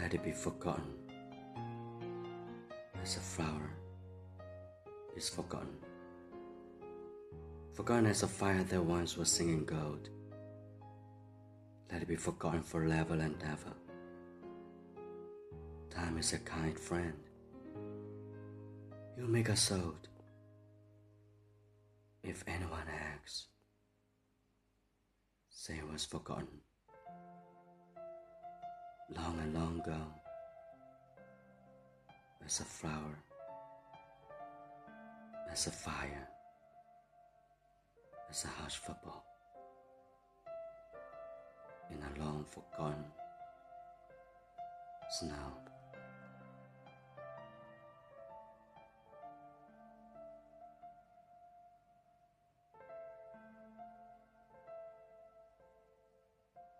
let it be forgotten as a flower is forgotten. Forgotten as a fire that once was singing gold. Let it be forgotten forever and ever. Time is a kind friend. He'll make us old. If anyone asks, say it was forgotten. Long and long ago, as a flower, as a fire, as a hush football, in a long forgotten snow.